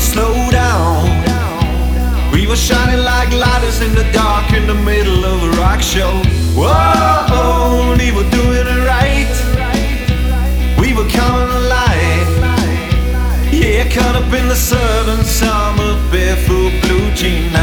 slow down. We were shining like lighters in the dark in the middle of a rock show. Whoa, we were doing it right. We were coming alive. Yeah, caught up in the southern summer, barefoot blue jeans.